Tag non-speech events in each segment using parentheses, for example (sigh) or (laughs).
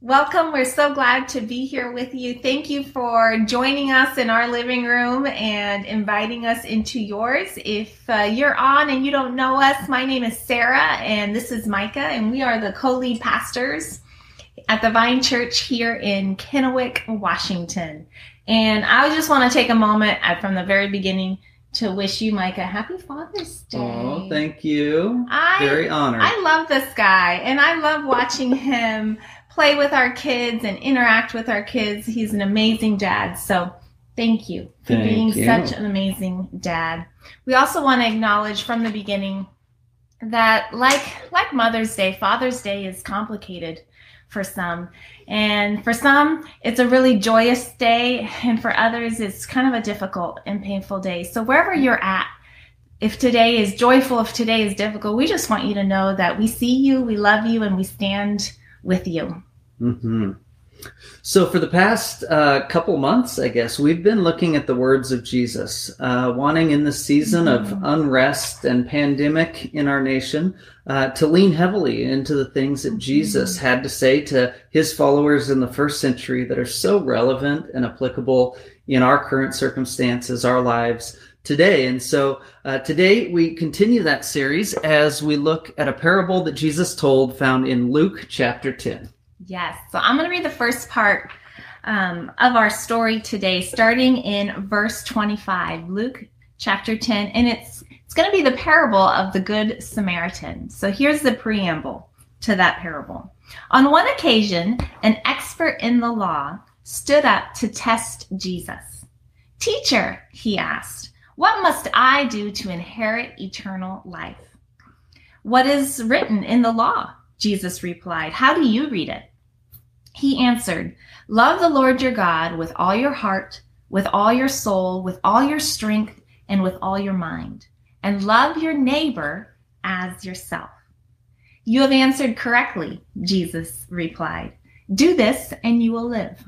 Welcome. We're so glad to be here with you. Thank you for joining us in our living room and inviting us into yours. If uh, you're on and you don't know us, my name is Sarah and this is Micah, and we are the co lead pastors at the Vine Church here in Kennewick, Washington. And I just want to take a moment from the very beginning to wish you, Micah, happy Father's Day. Oh, thank you. I, Very honored. I love this guy and I love watching him play with our kids and interact with our kids. He's an amazing dad. So thank you for Thank being you. such an amazing dad. We also want to acknowledge from the beginning that like like Mother's Day, Father's Day is complicated for some. And for some, it's a really joyous day, and for others, it's kind of a difficult and painful day. So wherever you're at, if today is joyful, if today is difficult, we just want you to know that we see you, we love you, and we stand with you. Hmm So, for the past uh, couple months, I guess, we've been looking at the words of Jesus, uh, wanting in this season of Mhm. unrest and pandemic in our nation uh, to lean heavily into the things that Jesus had to say to his followers in the first century that are so relevant and applicable in our current circumstances, our lives today. And so uh, today we continue that series as we look at a parable that Jesus told found in Luke chapter 10. Yes. So I'm going to read the first part um, of our story today, starting in verse 25, Luke chapter 10, and it's it's going to be the parable of the Good Samaritan. So here's the preamble to that parable. On one occasion, an expert in the law stood up to test Jesus. Teacher, he asked, what must I do to inherit eternal life? What is written in the law? Jesus replied. How do you read it? He answered, Love the Lord your God with all your heart, with all your soul, with all your strength, and with all your mind, and love your neighbor as yourself. You have answered correctly, Jesus replied. Do this and you will live.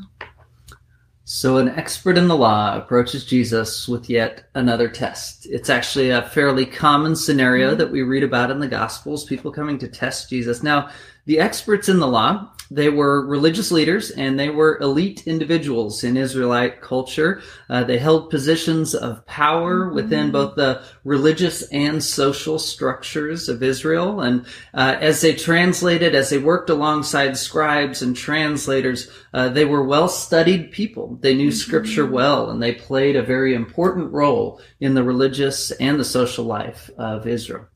So, an expert in the law approaches Jesus with yet another test. It's actually a fairly common scenario Mhm. that we read about in the Gospels, people coming to test Jesus. Now, the experts in the law, they were religious leaders and they were elite individuals in Israelite culture. Uh, they held positions of power within Mhm. both the religious and social structures of Israel. And uh, as they translated, as they worked alongside scribes and translators, uh, they were well studied people. They knew scripture well and they played a very important role in the religious and the social life of Israel.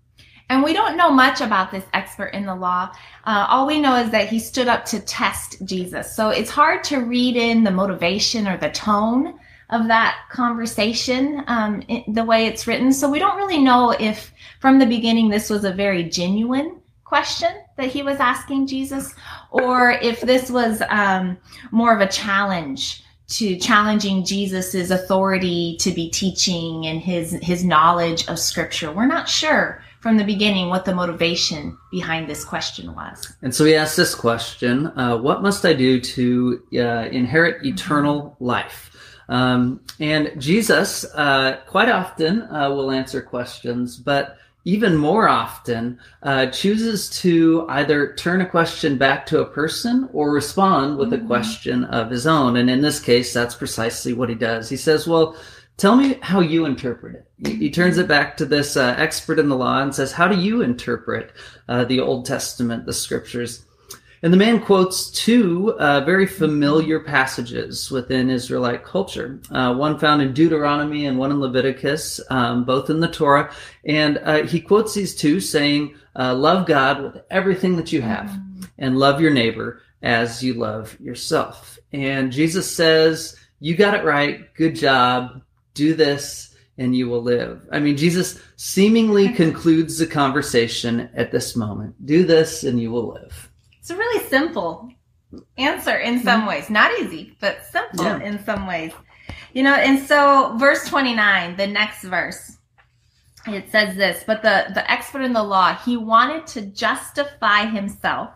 And we don't know much about this expert in the law. Uh, all we know is that he stood up to test Jesus. So it's hard to read in the motivation or the tone of that conversation um, i the way it's written. So we don't really know if from the beginning this was a very genuine question that he was asking Jesus, or if this was um, more of a challenge to challenging Jesus's authority to be teaching and his his knowledge of Scripture. We're not sure from the beginning what the motivation behind this question was. And so he asked this question uh, What must I do to uh, inherit eternal life? Um, and Jesus uh, quite often uh, will answer questions, but even more often uh, chooses to either turn a question back to a person or respond with a Mhm. question of his own. And in this case, that's precisely what he does. He says, Well, tell me how you interpret it. He, turns it back to this uh, expert in the law and says, How do you interpret uh, the Old Testament, the scriptures? And the man quotes two uh, very familiar passages within Israelite culture. Uh, one found in Deuteronomy and one in Leviticus, um, both in the Torah. And uh, he quotes these two saying, uh, Love God with everything that you have, and love your neighbor as you love yourself. And Jesus says, You got it right. Good job. Do this and you will live. I mean, Jesus seemingly concludes the conversation at this moment. Do this and you will live. It's a really simple answer in some mm-hmm. ways. Not easy, but simple Yeah. in some ways. You know, and so verse 29, the next verse, it says this, but the, the expert in the law, he wanted to justify himself.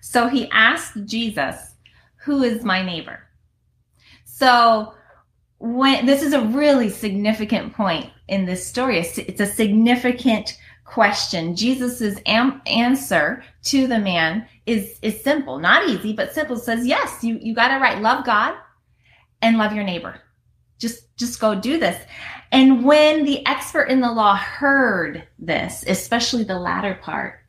So he asked Jesus, who is my neighbor? So when this is a really significant point in this story, it's, a significant question, Jesus's am- answer to the man is is simple, not easy, but simple. Says, yes, you you got it right. Love God and love your neighbor. Just just go do this. And when the expert in the law heard this, especially the latter part,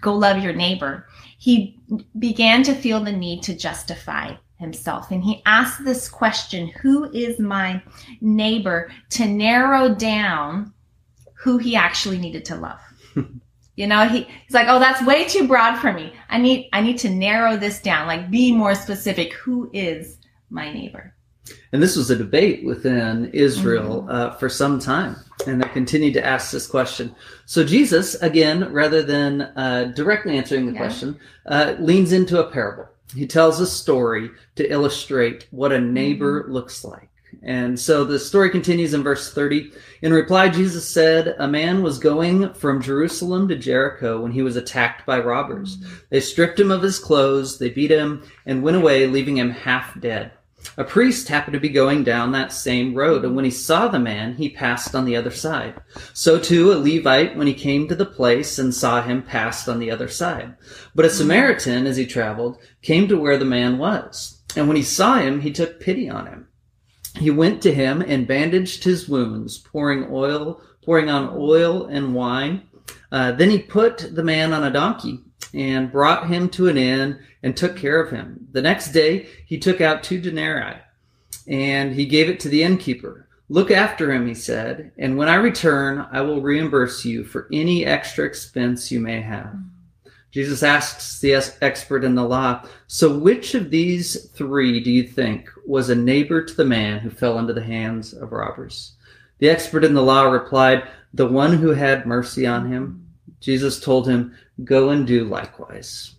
go love your neighbor, he began to feel the need to justify himself. And he asked this question Who is my neighbor? to narrow down who he actually needed to love. (laughs) you know, he, he's like, Oh, that's way too broad for me. I need, I need to narrow this down, like be more specific. Who is my neighbor? And this was a debate within Israel mm-hmm. uh, for some time. And they continued to ask this question. So Jesus, again, rather than uh, directly answering the yeah. question, uh, leans into a parable. He tells a story to illustrate what a neighbor mm-hmm. looks like. And so the story continues in verse 30. In reply, Jesus said, A man was going from Jerusalem to Jericho when he was attacked by robbers. Mm-hmm. They stripped him of his clothes, they beat him, and went away, leaving him half dead. A priest happened to be going down that same road, and when he saw the man, he passed on the other side. So too, a Levite, when he came to the place and saw him, passed on the other side. But a Samaritan, as he traveled, came to where the man was. And when he saw him, he took pity on him. He went to him and bandaged his wounds, pouring oil, pouring on oil and wine. Uh, then he put the man on a donkey and brought him to an inn and took care of him. The next day he took out two denarii and he gave it to the innkeeper. Look after him, he said, and when I return, I will reimburse you for any extra expense you may have. Jesus asks the expert in the law, So which of these three do you think was a neighbor to the man who fell into the hands of robbers? The expert in the law replied, The one who had mercy on him. Jesus told him, Go and do likewise.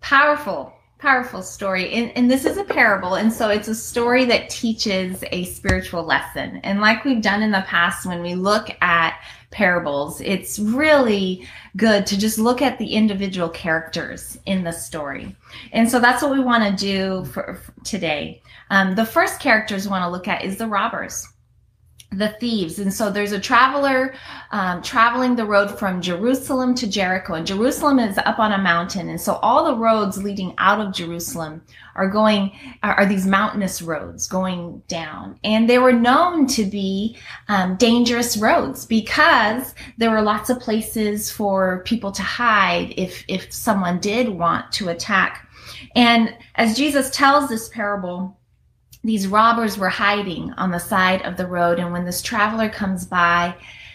Powerful powerful story. And, and this is a parable and so it's a story that teaches a spiritual lesson. And like we've done in the past when we look at parables it's really good to just look at the individual characters in the story. And so that's what we want to do for, for today. Um, the first characters we want to look at is the robbers the thieves. And so there's a traveler um, traveling the road from Jerusalem to Jericho. And Jerusalem is up on a mountain. And so all the roads leading out of Jerusalem are going, are, are these mountainous roads going down. And they were known to be um, dangerous roads because there were lots of places for people to hide if, if someone did want to attack. And as Jesus tells this parable, these robbers were hiding on the side of the road. And when this traveler comes by,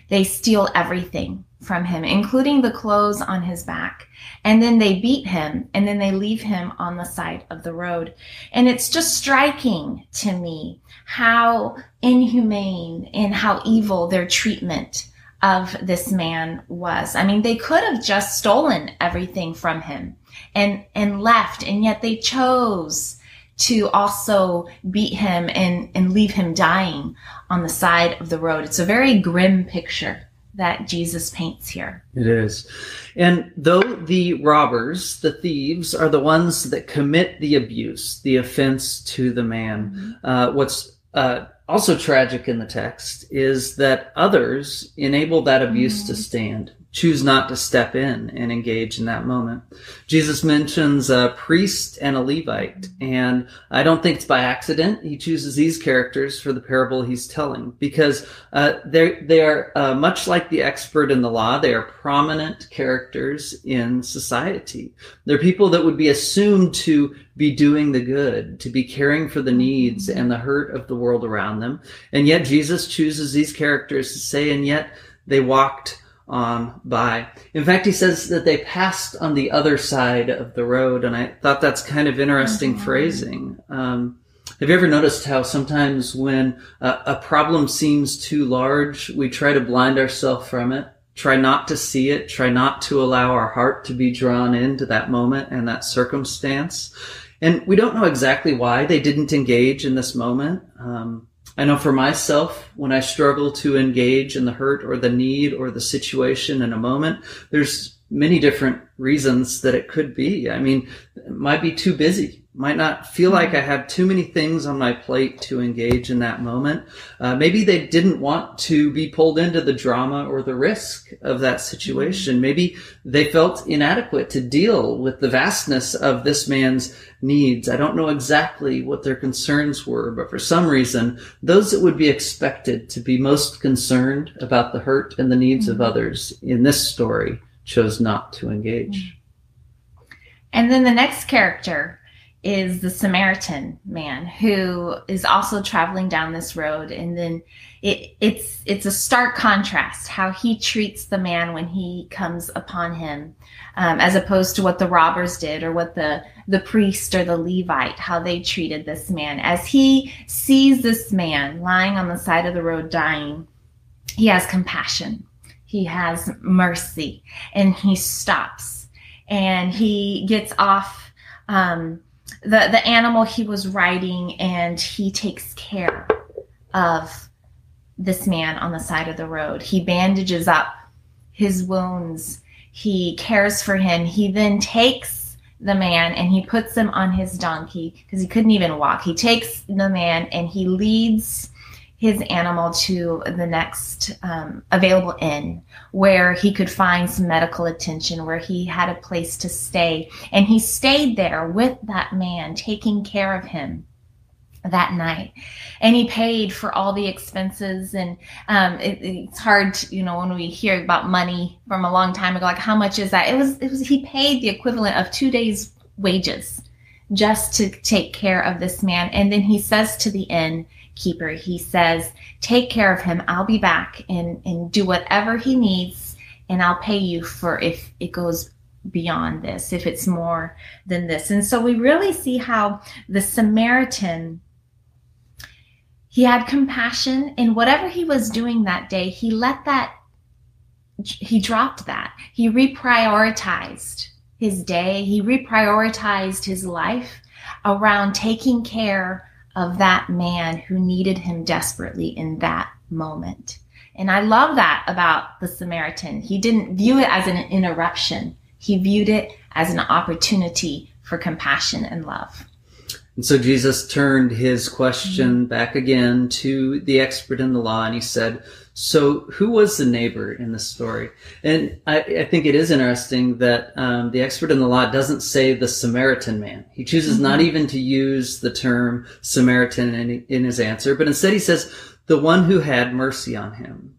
they steal everything from him, including the clothes on his back. And then they beat him and then they leave him on the side of the road. And it's just striking to me how inhumane and how evil their treatment of this man was. I mean, they could have just stolen everything from him and, and left. And yet they chose to also beat him and, and leave him dying on the side of the road. It's a very grim picture that Jesus paints here. It is. And though the robbers, the thieves, are the ones that commit the abuse, the offense to the man, mm-hmm. uh, what's uh, also tragic in the text is that others enable that abuse mm-hmm. to stand choose not to step in and engage in that moment. Jesus mentions a priest and a Levite, and I don't think it's by accident he chooses these characters for the parable he's telling because uh, they they are uh, much like the expert in the law. They are prominent characters in society. They're people that would be assumed to be doing the good, to be caring for the needs and the hurt of the world around them, and yet Jesus chooses these characters to say, and yet they walked on by. In fact, he says that they passed on the other side of the road, and I thought that's kind of interesting mm-hmm. phrasing. Um, have you ever noticed how sometimes when a, a problem seems too large, we try to blind ourselves from it, try not to see it, try not to allow our heart to be drawn into that moment and that circumstance? And we don't know exactly why they didn't engage in this moment. Um, I know for myself, when I struggle to engage in the hurt or the need or the situation in a moment, there's many different reasons that it could be. I mean, it might be too busy might not feel like. I have too many things on my plate to engage in that moment. Uh, maybe they didn't want to be pulled into the drama or the risk of that situation. Maybe they felt inadequate to deal with the vastness of this man's needs. I don't know exactly what their concerns were, but for some reason, those that would be expected to be most concerned about the hurt and the needs mm-hmm. of others in this story chose not to engage. And then the next character is the Samaritan man who is also traveling down this road. And then it, it's it's a stark contrast how he treats the man when he comes upon him um, as opposed to what the robbers did or what the the priest or the Levite how they treated this man. As he sees this man lying on the side of the road dying he has compassion he has mercy and he stops and he gets off um, the the animal he was riding and he takes care of this man on the side of the road. He bandages up his wounds. He cares for him. He then takes the man and he puts him on his donkey because he couldn't even walk. He takes the man and he leads his animal to the next um, available inn where he could find some medical attention, where he had a place to stay. And he stayed there with that man, taking care of him that night. And he paid for all the expenses. And um, it, it's hard to, you know when we hear about money from a long time ago like how much is that? It was it was he paid the equivalent of two days wages just to take care of this man. And then he says to the inn keeper. He says, Take care of him. I'll be back and, and do whatever he needs, and I'll pay you for if it goes beyond this, if it's more than this. And so we really see how the Samaritan he had compassion in whatever he was doing that day. He let that, he dropped that. He reprioritized his day. He reprioritized his life around taking care of that man who needed him desperately in that moment. And I love that about the Samaritan. He didn't view it as an interruption. He viewed it as an opportunity for compassion and love. And so Jesus turned his question mm-hmm. back again to the expert in the law and he said, so who was the neighbor in the story? And I, I think it is interesting that um, the expert in the law doesn't say the Samaritan man. He chooses mm-hmm. not even to use the term Samaritan in, in his answer, but instead he says the one who had mercy on him,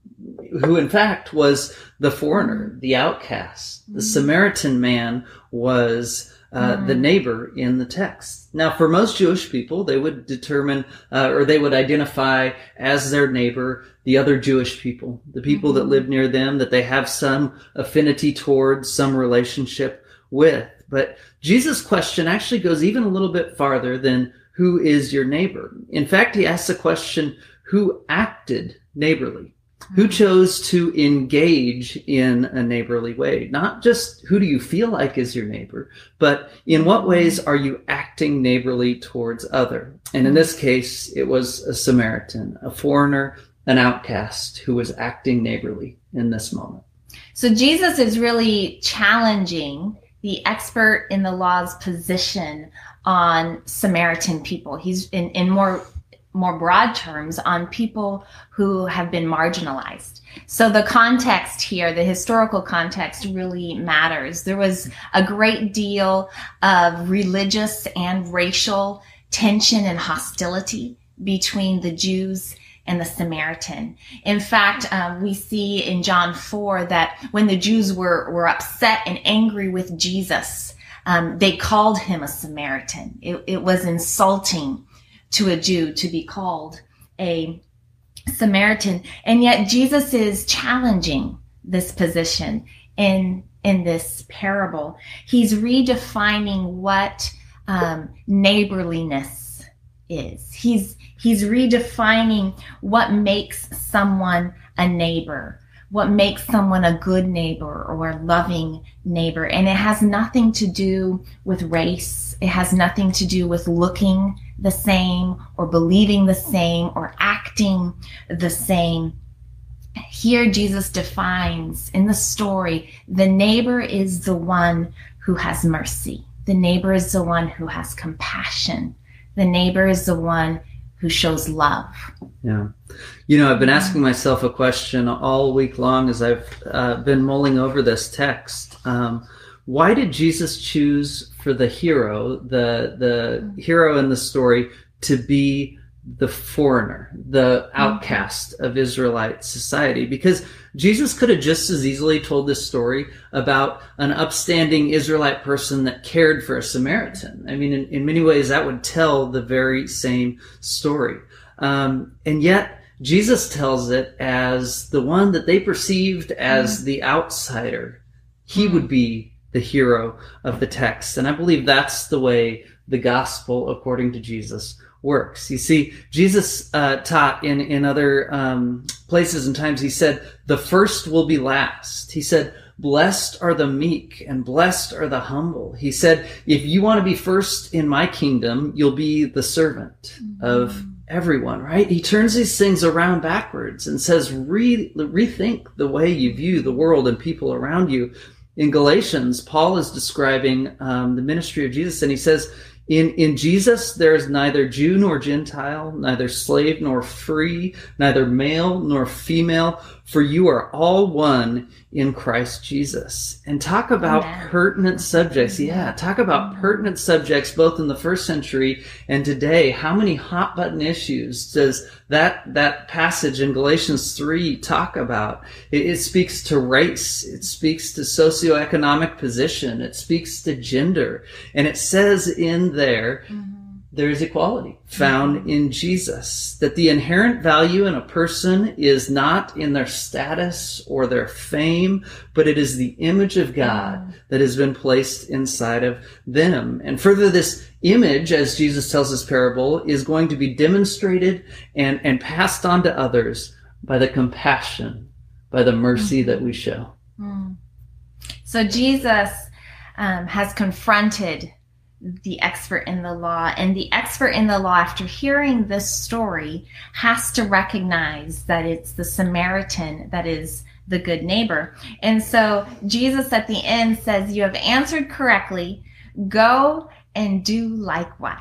who in fact was the foreigner, the outcast. The mm-hmm. Samaritan man was uh, mm. the neighbor in the text. Now, for most Jewish people, they would determine uh, or they would identify as their neighbor the other Jewish people, the people mm-hmm. that live near them, that they have some affinity towards, some relationship with. But Jesus' question actually goes even a little bit farther than who is your neighbor. In fact, he asks the question, who acted neighborly? Who chose to engage in a neighborly way. Not just who do you feel like is your neighbor, but in what ways are you acting neighborly towards other? And in this case, it was a Samaritan, a foreigner, an outcast who was acting neighborly in this moment. So Jesus is really challenging the expert in the law's position on Samaritan people. He's in, in more more broad terms on people who have been marginalized. So the context here, the historical context really matters. There was a great deal of religious and racial tension and hostility between the Jews and the Samaritan. In fact, um, we see in John 4 that when the Jews were, were upset and angry with Jesus, um, they called him a Samaritan. It, it was insulting to a Jew to be called a Samaritan. And yet Jesus is challenging this position in, in this parable. He's redefining what um, neighborliness is. He's, he's redefining what makes someone a neighbor what makes someone a good neighbor or a loving neighbor. And it has nothing to do with race. It has nothing to do with looking the same or believing the same or acting the same. here Jesus defines in the story the neighbor is the one who has mercy. The neighbor is the one who has compassion. The neighbor is the one who shows love. Yeah. You know, I've been asking myself a question all week long as I've uh, been mulling over this text. Um, why did Jesus choose for the hero, the the hero in the story, to be the foreigner, the outcast of Israelite society? Because Jesus could have just as easily told this story about an upstanding Israelite person that cared for a Samaritan. I mean, in, in many ways, that would tell the very same story. Um, and yet, Jesus tells it as the one that they perceived as mm. the outsider. He mm. would be the hero of the text. And I believe that's the way the gospel, according to Jesus, works. You see, Jesus uh, taught in in other um, places and times. He said, "The first will be last." He said, "Blessed are the meek, and blessed are the humble." He said, "If you want to be first in my kingdom, you'll be the servant mm-hmm. of." everyone, right? He turns these things around backwards and says, Re- rethink the way you view the world and people around you in Galatians, Paul is describing um, the ministry of Jesus, and he says, in, in Jesus, there is neither Jew nor Gentile, neither slave nor free, neither male nor female, for you are all one in Christ Jesus. And talk about Amen. pertinent subjects. Yeah, talk about pertinent subjects both in the first century and today. How many hot button issues does that, that passage in Galatians 3 talk about? It, it speaks to race. It speaks to socioeconomic position. It speaks to gender. And it says in there, mm-hmm there is equality found mm-hmm. in Jesus. That the inherent value in a person is not in their status or their fame, but it is the image of God mm-hmm. that has been placed inside of them. And further, this image, as Jesus tells this parable, is going to be demonstrated and, and passed on to others by the compassion, by the mercy mm-hmm. that we show. Mm. So Jesus um, has confronted the expert in the law. And the expert in the law, after hearing this story, has to recognize that it's the Samaritan that is the good neighbor. And so Jesus at the end says, You have answered correctly. Go and do likewise.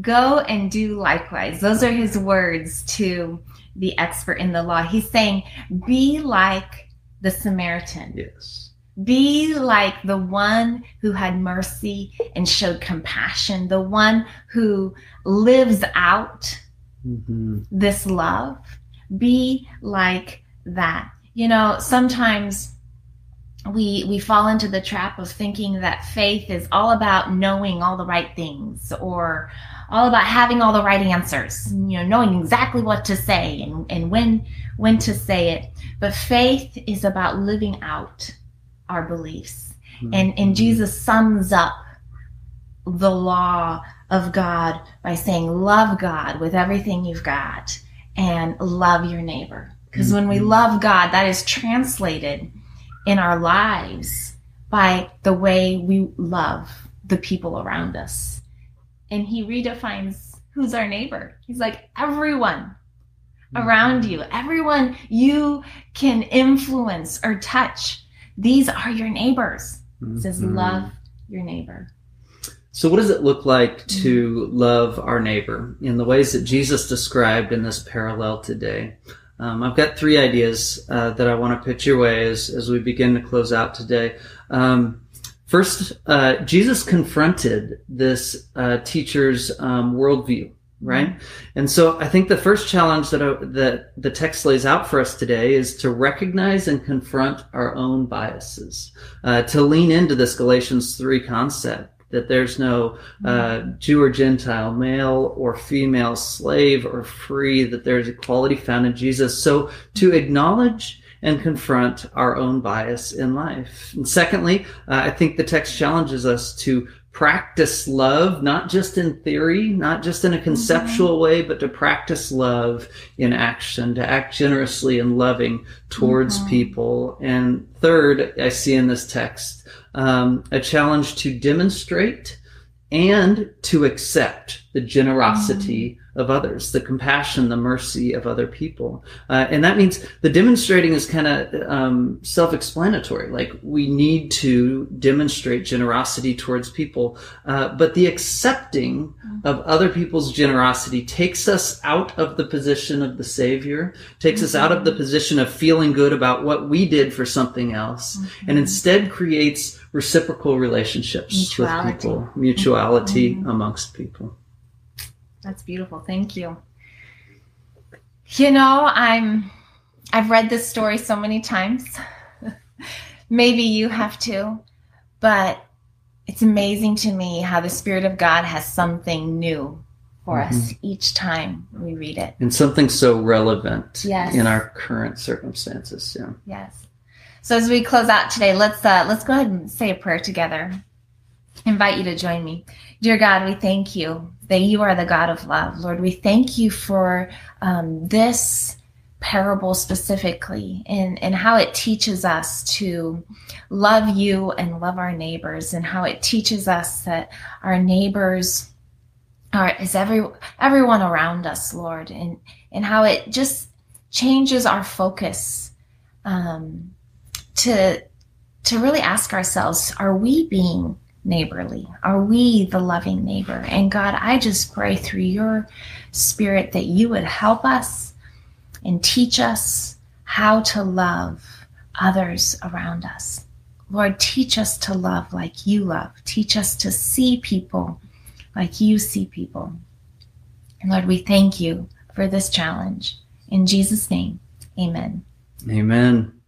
Go and do likewise. Those are his words to the expert in the law. He's saying, Be like the Samaritan. Yes be like the one who had mercy and showed compassion, the one who lives out mm-hmm. this love. Be like that. You know, sometimes we we fall into the trap of thinking that faith is all about knowing all the right things or all about having all the right answers you know knowing exactly what to say and, and when when to say it but faith is about living out our beliefs. Mm-hmm. And, and Jesus sums up the law of God by saying, Love God with everything you've got and love your neighbor. Because mm-hmm. when we mm-hmm. love God, that is translated in our lives by the way we love the people around us. And he redefines who's our neighbor. He's like, everyone around mm-hmm. you, everyone you can influence or touch these are your neighbors. It says, mm-hmm. love your neighbor. So, what does it look like to love our neighbor in the ways that Jesus described in this parable today? Um, I've got three ideas uh, that I want to pitch your way as, as we begin to close out today. Um, first, uh, Jesus confronted this uh, teacher's um, worldview right? And so I think the first challenge that, I, that the text lays out for us today is to recognize and confront our own biases, uh, to lean into this Galatians 3 concept that there's no uh, Jew or Gentile, male or female, slave or free, that there's equality found in Jesus. So to acknowledge and confront our own bias in life. And secondly, uh, I think the text challenges us to practice love, not just in theory, not just in a conceptual mm-hmm. way, but to practice love in action, to act generously and loving towards mm-hmm. people. And third, I see in this text um, a challenge to demonstrate and to accept the generosity of others, the compassion, the mercy of other people. Uh, and that means the demonstrating is kind of um, self explanatory. Like we need to demonstrate generosity towards people, uh, but the accepting of other people's generosity takes us out of the position of the Savior, takes us out of the position of feeling good about what we did for something else, and instead creates reciprocal relationships Mutuality. with people, mutuality Mhm. amongst people. That's beautiful. Thank you. You know, I'm I've read this story so many times. (laughs) Maybe you have too, but it's amazing to me how the spirit of God has something new for us each time we read it. and something so relevant Yes. in our current circumstances. Yeah. Yes. So as we close out today, let's uh, let's go ahead and say a prayer together. Invite you to join me. Dear God, we thank you that you are the God of love. Lord, we thank you for um, this parable specifically and, and how it teaches us to love you and love our neighbors and how it teaches us that our neighbors are is every everyone around us, Lord, and and how it just changes our focus um, to to really ask ourselves are we being neighborly? Are we the loving neighbor? And god i just pray through your spirit that you would help us and teach us how to love others around us. Lord teach us to love like you love. Teach us to see people like you see people. And lord we thank you for this challenge. In jesus name amen. Amen.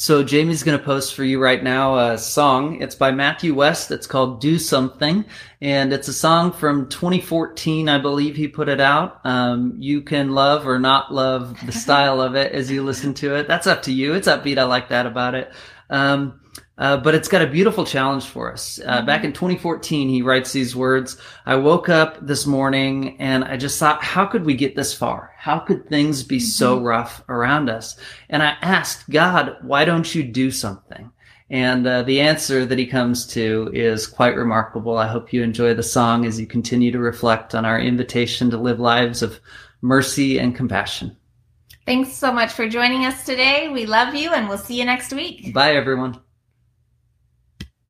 So Jamie's going to post for you right now a song. It's by Matthew West. It's called "Do Something," and it's a song from 2014, I believe he put it out. Um, you can love or not love the style of it as you listen to it. That's up to you. It's upbeat. I like that about it. Um, uh, but it's got a beautiful challenge for us. Uh, back in 2014, he writes these words. I woke up this morning and I just thought, how could we get this far? How could things be so rough around us? And I asked God, why don't you do something? And uh, the answer that he comes to is quite remarkable. I hope you enjoy the song as you continue to reflect on our invitation to live lives of mercy and compassion. Thanks so much for joining us today. We love you and we'll see you next week. Bye, everyone.